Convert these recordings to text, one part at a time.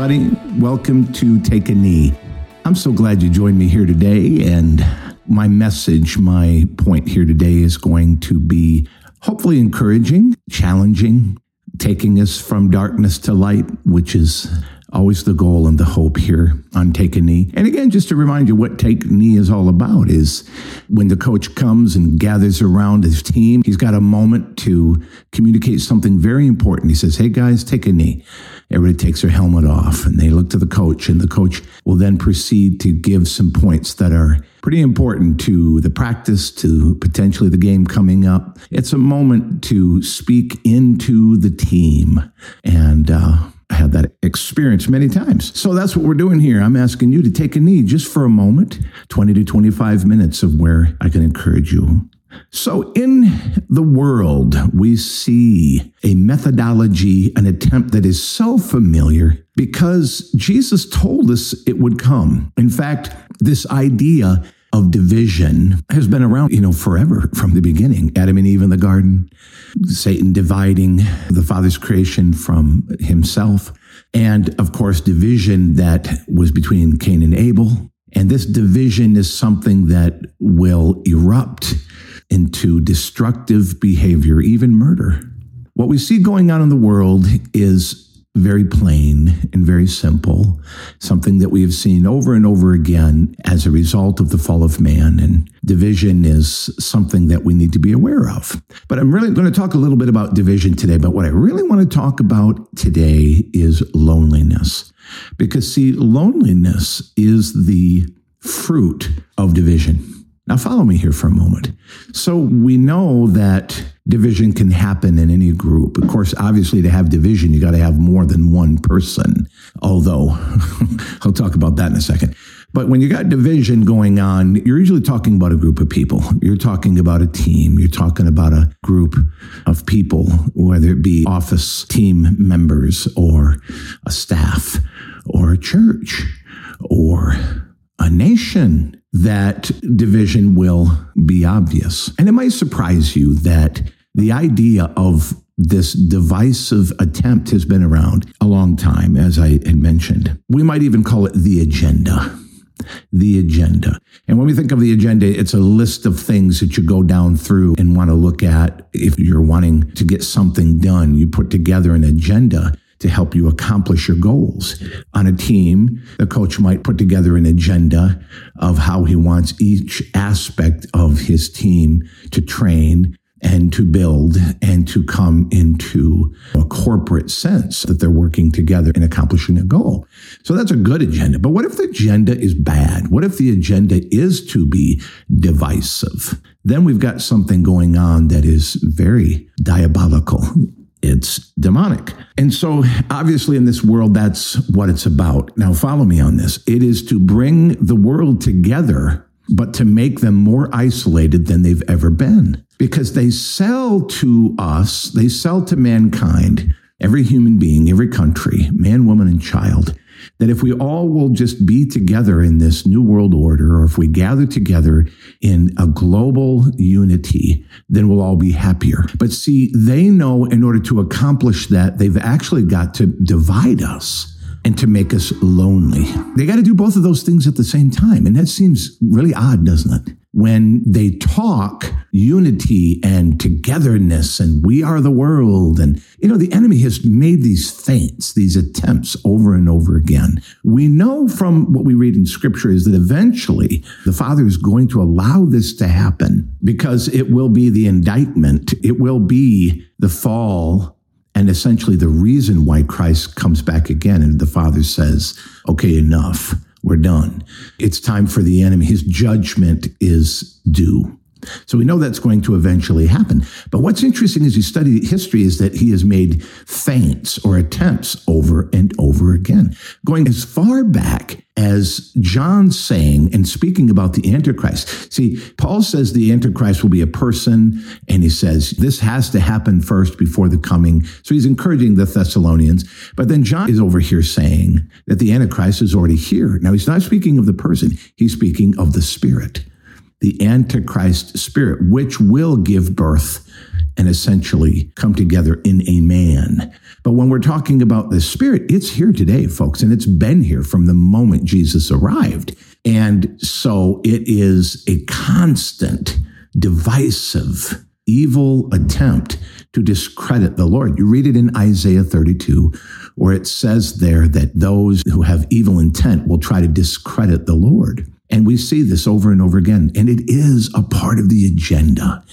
everybody. Welcome to Take a Knee. I'm so glad you joined me here today. And my message, my point here today is going to be hopefully encouraging, challenging, taking us from darkness to light, which is always the goal and the hope here on Take a Knee. And again, just to remind you what Take a Knee is all about is when the coach comes and gathers around his team, he's got a moment to communicate something very important. He says, Hey guys, take a knee. Everybody takes their helmet off and they look to the coach, and the coach will then proceed to give some points that are pretty important to the practice, to potentially the game coming up. It's a moment to speak into the team. And, uh, had that experience many times. So that's what we're doing here. I'm asking you to take a knee just for a moment, 20 to 25 minutes of where I can encourage you. So, in the world, we see a methodology, an attempt that is so familiar because Jesus told us it would come. In fact, this idea of division has been around, you know, forever from the beginning. Adam and Eve in the garden, Satan dividing the Father's creation from himself. And of course, division that was between Cain and Abel. And this division is something that will erupt into destructive behavior, even murder. What we see going on in the world is very plain and very simple, something that we have seen over and over again as a result of the fall of man. And division is something that we need to be aware of. But I'm really going to talk a little bit about division today. But what I really want to talk about today is loneliness. Because, see, loneliness is the fruit of division. Now, follow me here for a moment. So, we know that division can happen in any group. Of course, obviously, to have division, you got to have more than one person, although I'll talk about that in a second. But when you got division going on, you're usually talking about a group of people. You're talking about a team. You're talking about a group of people, whether it be office team members or a staff or a church or a nation that division will be obvious. And it might surprise you that the idea of this divisive attempt has been around a long time, as I had mentioned. We might even call it the agenda. The agenda. And when we think of the agenda, it's a list of things that you go down through and want to look at. If you're wanting to get something done, you put together an agenda to help you accomplish your goals. On a team, the coach might put together an agenda of how he wants each aspect of his team to train and to build and to come into a corporate sense that they're working together in accomplishing a goal. So that's a good agenda. But what if the agenda is bad? What if the agenda is to be divisive? Then we've got something going on that is very diabolical it's demonic. And so, obviously, in this world, that's what it's about. Now, follow me on this. It is to bring the world together, but to make them more isolated than they've ever been. Because they sell to us, they sell to mankind, every human being, every country, man, woman, and child that if we all will just be together in this new world order, or if we gather together in a global unity, then we'll all be happier. But see, they know in order to accomplish that, they've actually got to divide us and to make us lonely. They got to do both of those things at the same time. And that seems really odd, doesn't it? When they talk unity and togetherness and we are the world. And, you know, the enemy has made these feints, these attempts over and over again. We know from what we read in scripture is that eventually the Father is going to allow this to happen because it will be the indictment. It will be the fall and essentially the reason why Christ comes back again and the Father says, okay, enough. We're done. It's time for the enemy. His judgment is due. So we know that's going to eventually happen. But what's interesting as you study history is that he has made feints or attempts over and over again, going as far back as John saying and speaking about the Antichrist. See, Paul says the Antichrist will be a person, and he says this has to happen first before the coming. So he's encouraging the Thessalonians. But then John is over here saying that the Antichrist is already here. Now, he's not speaking of the person, he's speaking of the spirit the Antichrist spirit, which will give birth and essentially come together in a man. But when we're talking about the Spirit, it's here today, folks, and it's been here from the moment Jesus arrived. And so it is a constant, divisive, evil attempt to discredit the Lord. You read it in Isaiah 32, where it says there that those who have evil intent will try to discredit the Lord. And we see this over and over again. And it is a part of the agenda.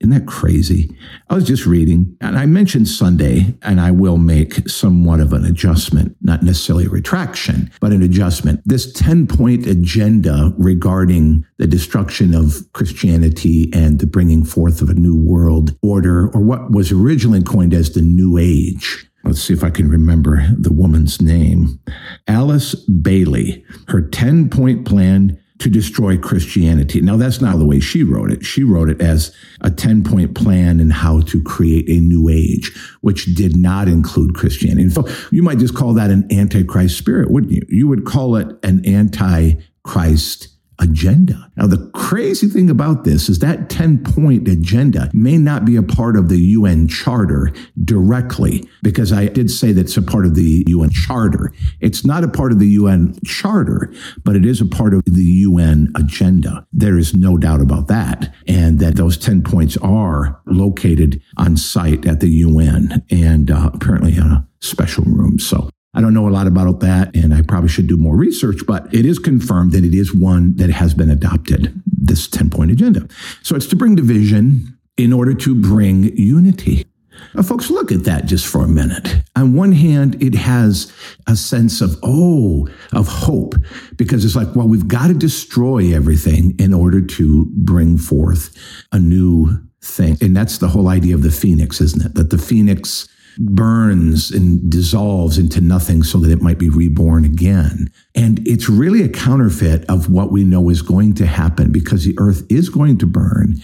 Isn't that crazy? I was just reading, and I mentioned Sunday, and I will make somewhat of an adjustment, not necessarily a retraction, but an adjustment. This 10 point agenda regarding the destruction of Christianity and the bringing forth of a new world order, or what was originally coined as the New Age. Let's see if I can remember the woman's name. Alice Bailey. Her 10 point plan to destroy Christianity. Now, that's not the way she wrote it. She wrote it as a 10 point plan in how to create a new age, which did not include Christianity. So you might just call that an antichrist spirit, wouldn't you? You would call it an antichrist agenda. Now, the crazy thing about this is that 10 point agenda may not be a part of the UN charter directly, because I did say that it's a part of the UN charter. It's not a part of the UN charter, but it is a part of the UN agenda. There is no doubt about that. And that those 10 points are located on site at the UN and uh, apparently in a special room. So I don't know a lot about that, and I probably should do more research, but it is confirmed that it is one that has been adopted, this 10 point agenda. So it's to bring division in order to bring unity. Now, folks, look at that just for a minute. On one hand, it has a sense of, oh, of hope, because it's like, well, we've got to destroy everything in order to bring forth a new thing. And that's the whole idea of the phoenix, isn't it? That the phoenix burns and dissolves into nothing so that it might be reborn again. And it's really a counterfeit of what we know is going to happen because the earth is going to burn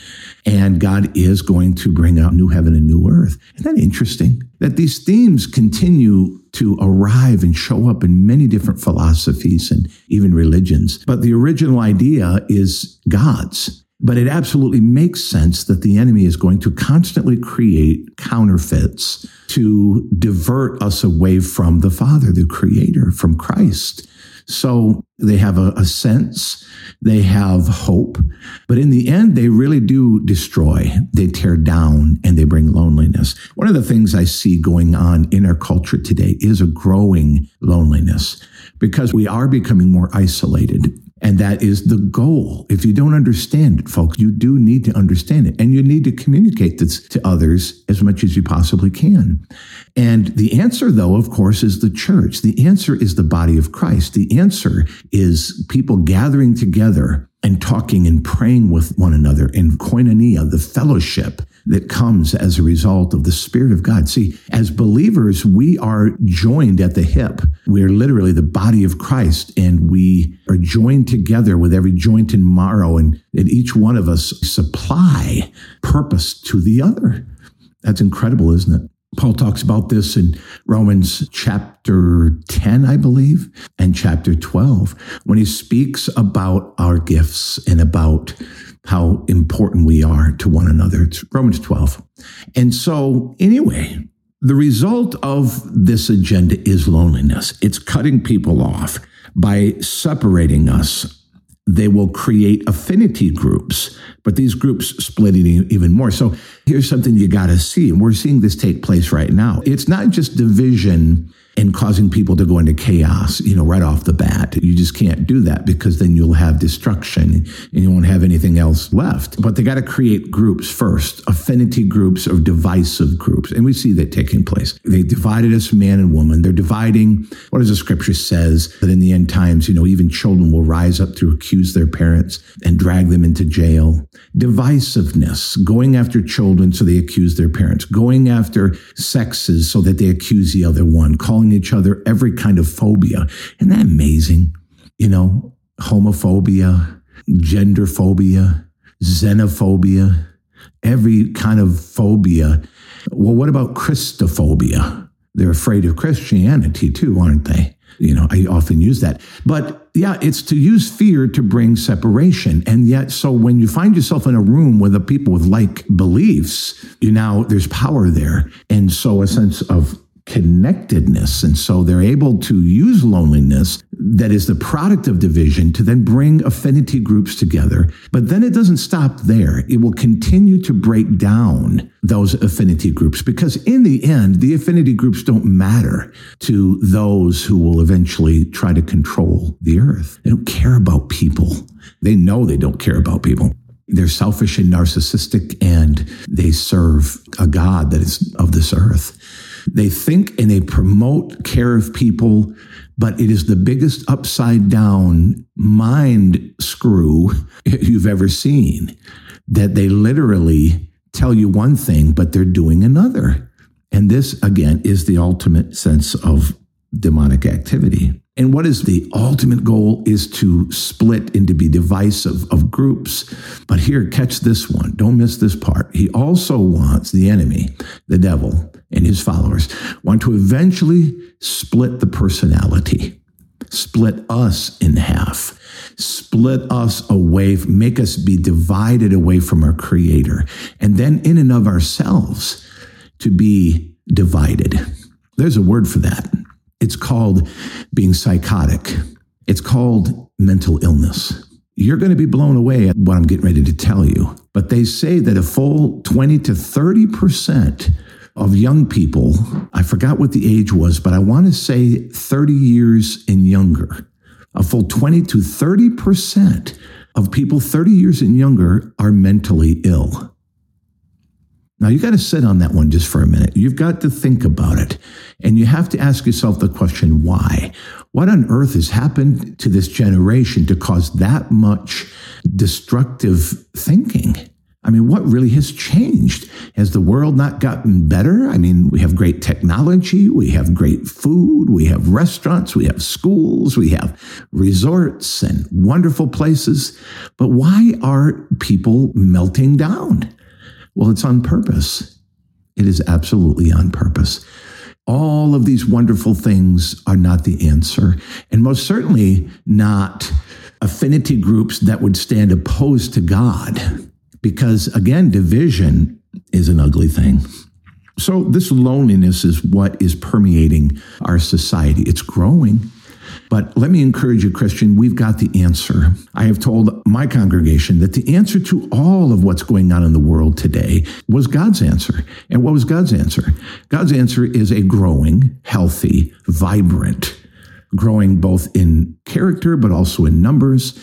and God is going to bring out new heaven and new earth. Isn't that interesting? That these themes continue to arrive and show up in many different philosophies and even religions. But the original idea is God's. But it absolutely makes sense that the enemy is going to constantly create counterfeits to divert us away from the Father, the Creator, from Christ. So they have a, a, sense, they have hope, but in the end, they really do destroy. They tear down and they bring loneliness. One of the things I see going on in our culture today is a growing loneliness because we are becoming more isolated. And that is the goal. If you don't understand it, folks, you do need to understand it. And you need to communicate this to others as much as you possibly can. And the answer, though, of course, is the church. The answer is the body of Christ. The answer is people gathering together and talking and praying with one another in koinonia, the fellowship that comes as a result of the Spirit of God. See, as believers, we are joined at the hip. We are literally the body of Christ, and we are joined together with every joint and marrow, and, and each one of us supply purpose to the other. That's incredible, isn't it? Paul talks about this in Romans chapter 10, I believe, and chapter 12, when he speaks about our gifts and about how important we are to one another. It's Romans 12. And so, anyway, the result of this agenda is loneliness. It's cutting people off by separating us they will create affinity groups, but these groups splitting even more. So here's something you got to see. And we're seeing this take place right now. It's not just division and causing people to go into chaos, you know, right off the bat. You just can't do that because then you'll have destruction and you won't have anything else left. But they got to create groups first, affinity groups or divisive groups. And we see that taking place. They divided us man and woman. They're dividing, what does the scripture says that in the end times, you know, even children will rise up to accuse their parents and drag them into jail. Divisiveness, going after children so they accuse their parents, going after sexes so that they accuse the other one, calling calling each other every kind of phobia. Isn't that amazing? You know, homophobia, gender phobia, xenophobia, every kind of phobia. Well, what about Christophobia? They're afraid of Christianity too, aren't they? You know, I often use that. But yeah, it's to use fear to bring separation. And yet, so when you find yourself in a room with a people with like beliefs, you now, there's power there. And so a sense of connectedness. And so they're able to use loneliness that is the product of division to then bring affinity groups together. But then it doesn't stop there. It will continue to break down those affinity groups because in the end, the affinity groups don't matter to those who will eventually try to control the earth. They don't care about people. They know they don't care about people. They're selfish and narcissistic and they serve a God that is of this earth. They think and they promote care of people, but it is the biggest upside down mind screw you've ever seen that they literally tell you one thing, but they're doing another. And this, again, is the ultimate sense of demonic activity. And what is the ultimate goal is to split and to be divisive of groups. But here, catch this one. Don't miss this part. He also wants the enemy, the devil, and his followers want to eventually split the personality, split us in half, split us away, make us be divided away from our creator. And then in and of ourselves to be divided. There's a word for that. It's called being psychotic. It's called mental illness. You're going to be blown away at what I'm getting ready to tell you. But they say that a full 20 to 30% of young people, I forgot what the age was, but I want to say 30 years and younger, a full 20 to 30% of people 30 years and younger are mentally ill. Now, you got to sit on that one just for a minute. You've got to think about it. And you have to ask yourself the question why? What on earth has happened to this generation to cause that much destructive thinking? I mean, what really has changed? Has the world not gotten better? I mean, we have great technology, we have great food, we have restaurants, we have schools, we have resorts and wonderful places. But why are people melting down? Well, it's on purpose. It is absolutely on purpose. All of these wonderful things are not the answer, and most certainly not affinity groups that would stand opposed to God. Because again, division is an ugly thing. So, this loneliness is what is permeating our society. It's growing. But let me encourage you, Christian, we've got the answer. I have told my congregation that the answer to all of what's going on in the world today was God's answer. And what was God's answer? God's answer is a growing, healthy, vibrant, growing both in character, but also in numbers,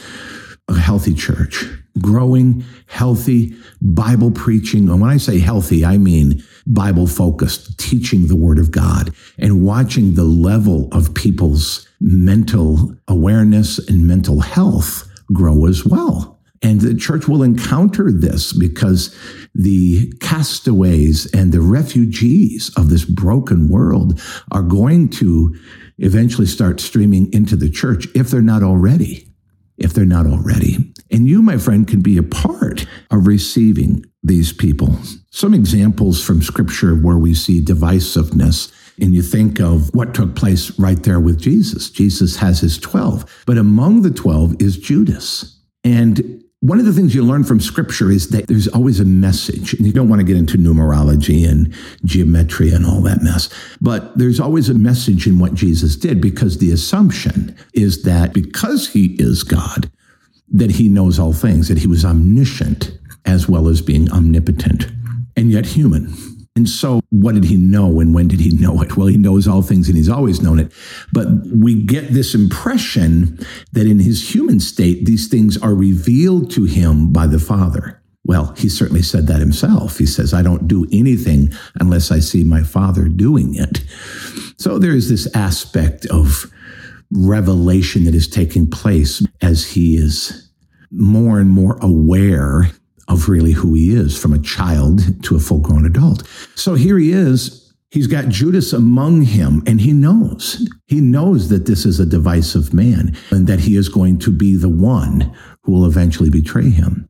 a healthy church growing, healthy, Bible preaching. And when I say healthy, I mean Bible focused, teaching the Word of God and watching the level of people's mental awareness and mental health grow as well. And the church will encounter this because the castaways and the refugees of this broken world are going to eventually start streaming into the church if they're not already if they're not already. And you, my friend, can be a part of receiving these people. Some examples from scripture where we see divisiveness. And you think of what took place right there with Jesus. Jesus has his 12, but among the 12 is Judas. And one of the things you learn from scripture is that there's always a message. And you don't want to get into numerology and geometry and all that mess, but there's always a message in what Jesus did because the assumption is that because he is God, that he knows all things, that he was omniscient as well as being omnipotent and yet human. And so, what did he know and when did he know it? Well, he knows all things and he's always known it. But we get this impression that in his human state, these things are revealed to him by the Father. Well, he certainly said that himself. He says, I don't do anything unless I see my Father doing it. So, there is this aspect of revelation that is taking place as he is more and more aware of really who he is from a child to a full grown adult. So here he is. He's got Judas among him, and he knows. He knows that this is a divisive man and that he is going to be the one who will eventually betray him.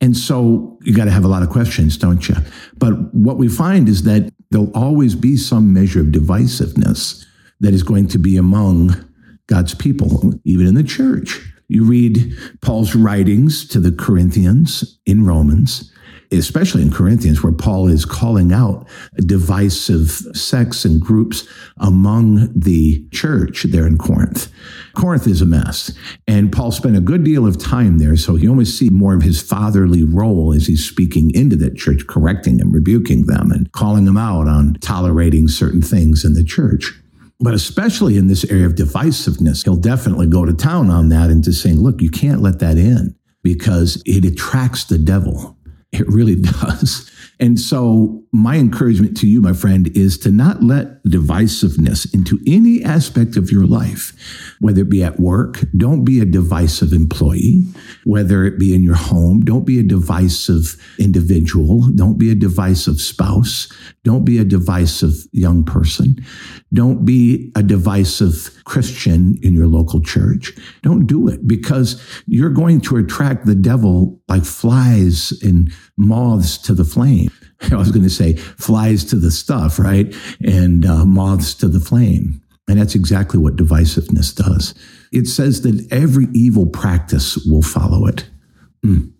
And so you got to have a lot of questions, don't you? But what we find is that there'll always be some measure of divisiveness that is going to be among God's people, even in the church. You read Paul's writings to the Corinthians in Romans, especially in Corinthians, where Paul is calling out divisive sects and groups among the church there in Corinth. Corinth is a mess. And Paul spent a good deal of time there, so he almost see more of his fatherly role as he's speaking into that church, correcting and rebuking them, and calling them out on tolerating certain things in the church. But especially in this area of divisiveness, he'll definitely go to town on that and just saying, look, you can't let that in because it attracts the devil. It really does. And so, my encouragement to you, my friend, is to not let divisiveness into any aspect of your life, whether it be at work, don't be a divisive employee, whether it be in your home, don't be a divisive individual, don't be a divisive spouse, don't be a divisive young person, don't be a divisive Christian in your local church. Don't do it because you're going to attract the devil like flies and moths to the flame. I was going to say flies to the stuff, right? And uh, moths to the flame. And that's exactly what divisiveness does. It says that every evil practice will follow it. Mm.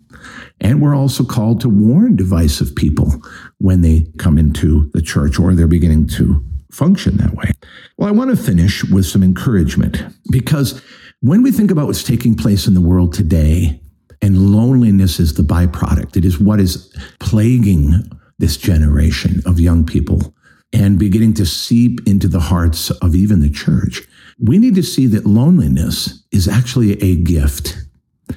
And we're also called to warn divisive people when they come into the church or they're beginning to function that way. Well, I want to finish with some encouragement because when we think about what's taking place in the world today, and loneliness is the byproduct, it is what is plaguing this generation of young people and beginning to seep into the hearts of even the church. We need to see that loneliness is actually a gift.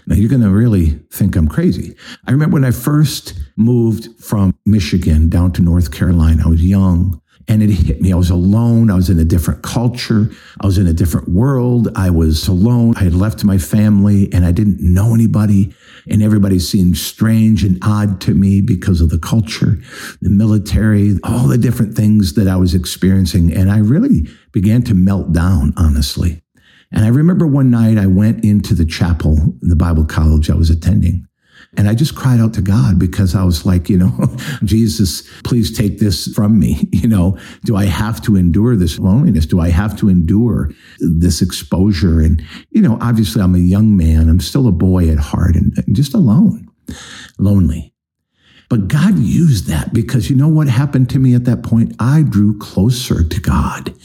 Now, you're going to really think I'm crazy. I remember when I first moved from Michigan down to North Carolina, I was young and it hit me. I was alone. I was in a different culture. I was in a different world. I was alone. I had left my family and I didn't know anybody. And everybody seemed strange and odd to me because of the culture, the military, all the different things that I was experiencing. And I really began to melt down, honestly. And I remember one night I went into the chapel in the Bible college I was attending. And I just cried out to God because I was like, you know, Jesus, please take this from me. You know, do I have to endure this loneliness? Do I have to endure this exposure? And, you know, obviously I'm a young man. I'm still a boy at heart and, just alone, lonely. But God used that because you know what happened to me at that point? I drew closer to God.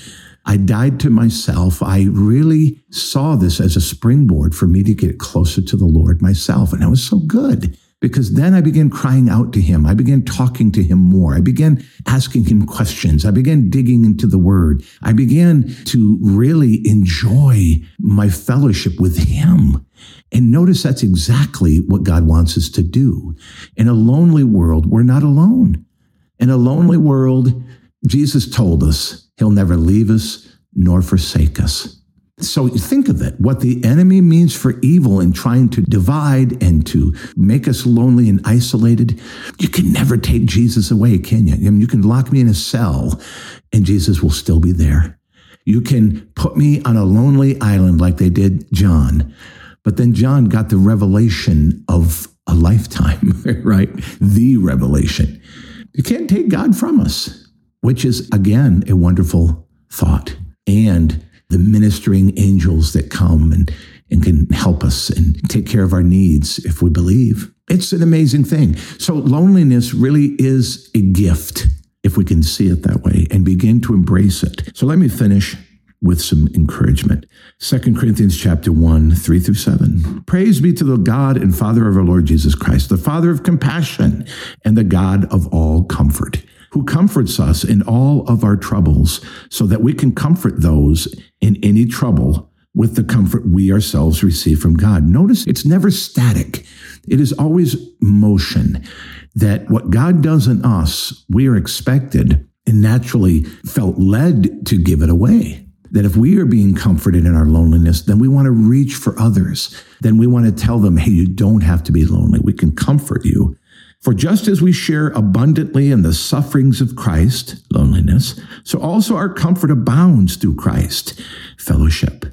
I died to myself. I really saw this as a springboard for me to get closer to the Lord myself. And it was so good because then I began crying out to him. I began talking to him more. I began asking him questions. I began digging into the word. I began to really enjoy my fellowship with him. And notice that's exactly what God wants us to do. In a lonely world, we're not alone. In a lonely world, Jesus told us He'll never leave us nor forsake us. So think of it, what the enemy means for evil in trying to divide and to make us lonely and isolated. You can never take Jesus away, can you? I mean, you can lock me in a cell and Jesus will still be there. You can put me on a lonely island like they did John. But then John got the revelation of a lifetime, right? The revelation. You can't take God from us which is again a wonderful thought. And the ministering angels that come and, and can help us and take care of our needs if we believe. It's an amazing thing. So, loneliness really is a gift if we can see it that way and begin to embrace it. So, let me finish with some encouragement. 2 Corinthians chapter 1, 3 through 7. Praise be to the God and Father of our Lord Jesus Christ, the Father of compassion and the God of all comfort who comforts us in all of our troubles, so that we can comfort those in any trouble with the comfort we ourselves receive from God. Notice it's never static. It is always motion that what God does in us, we are expected and naturally felt led to give it away. That if we are being comforted in our loneliness, then we want to reach for others. Then we want to tell them, hey, you don't have to be lonely. We can comfort you for just as we share abundantly in the sufferings of Christ, loneliness, so also our comfort abounds through Christ, fellowship.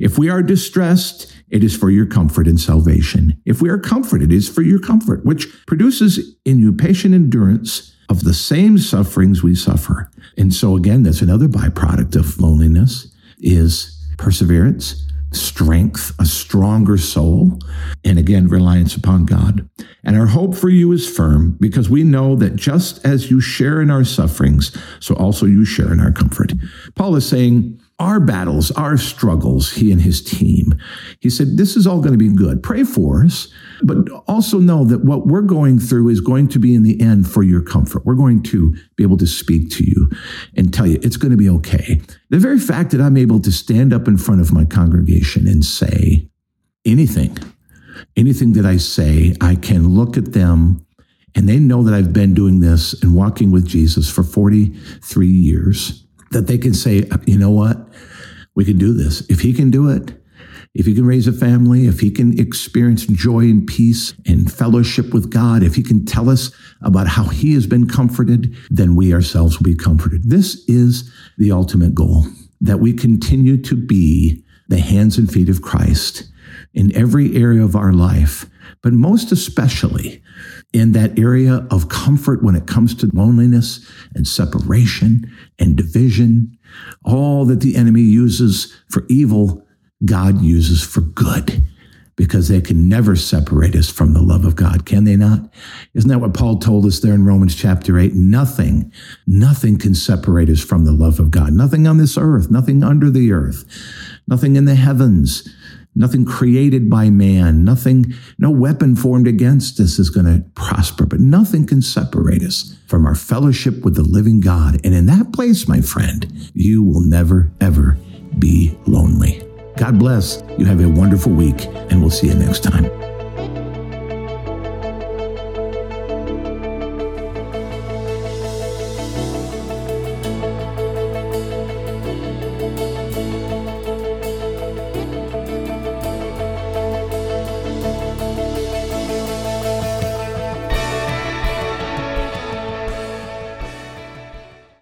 If we are distressed, it is for your comfort and salvation. If we are comforted, it is for your comfort, which produces in you patient endurance of the same sufferings we suffer. And so again, that's another byproduct of loneliness is perseverance, strength, a stronger soul, and again, reliance upon God. And our hope for you is firm because we know that just as you share in our sufferings, so also you share in our comfort. Paul is saying, our battles, our struggles, he and his team. He said, This is all going to be good. Pray for us, but also know that what we're going through is going to be in the end for your comfort. We're going to be able to speak to you and tell you it's going to be okay. The very fact that I'm able to stand up in front of my congregation and say anything, anything that I say, I can look at them and they know that I've been doing this and walking with Jesus for 43 years that they can say, you know what? We can do this. If he can do it, if he can raise a family, if he can experience joy and peace and fellowship with God, if he can tell us about how he has been comforted, then we ourselves will be comforted. This is the ultimate goal that we continue to be the hands and feet of Christ in every area of our life, but most especially in that area of comfort when it comes to loneliness and separation and division. All that the enemy uses for evil, God uses for good because they can never separate us from the love of God, can they not? Isn't that what Paul told us there in Romans chapter 8? Nothing, nothing can separate us from the love of God. Nothing on this earth, nothing under the earth, nothing in the heavens nothing created by man, nothing, no weapon formed against us is going to prosper, but nothing can separate us from our fellowship with the living God. And in that place, my friend, you will never, ever be lonely. God bless. You have a wonderful week, and we'll see you next time.